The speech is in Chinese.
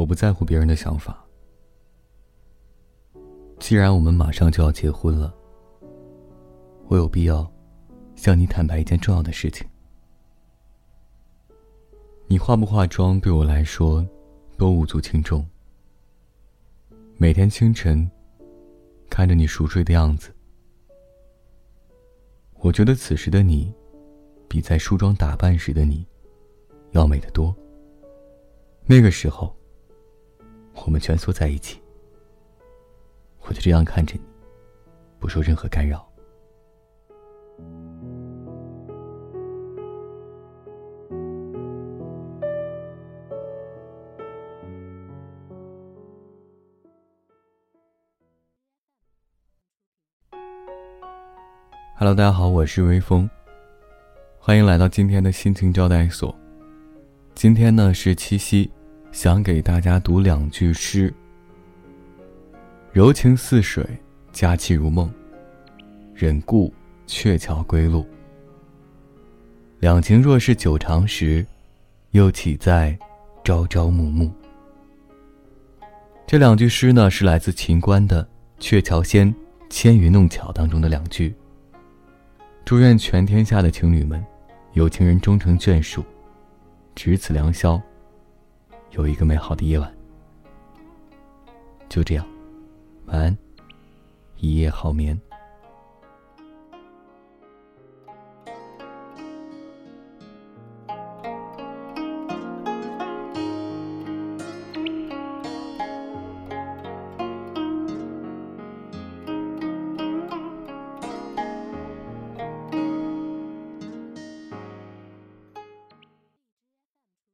我不在乎别人的想法。既然我们马上就要结婚了，我有必要向你坦白一件重要的事情。你化不化妆对我来说都无足轻重。每天清晨看着你熟睡的样子，我觉得此时的你比在梳妆打扮时的你要美得多。那个时候，我们蜷缩在一起，我就这样看着你，不受任何干扰。Hello，大家好，我是微风。欢迎来到今天的心情招待所。今天呢是七夕，想给大家读两句诗：柔情似水，佳期如梦，忍顾鹊桥归路。两情若是久长时，又岂在朝朝暮暮？这两句诗呢，是来自秦观的《鹊桥仙·纤云弄巧》当中的两句。祝愿全天下的情侣们，有情人终成眷属，执此良宵，有一个美好的夜晚。就这样，晚安，一夜好眠。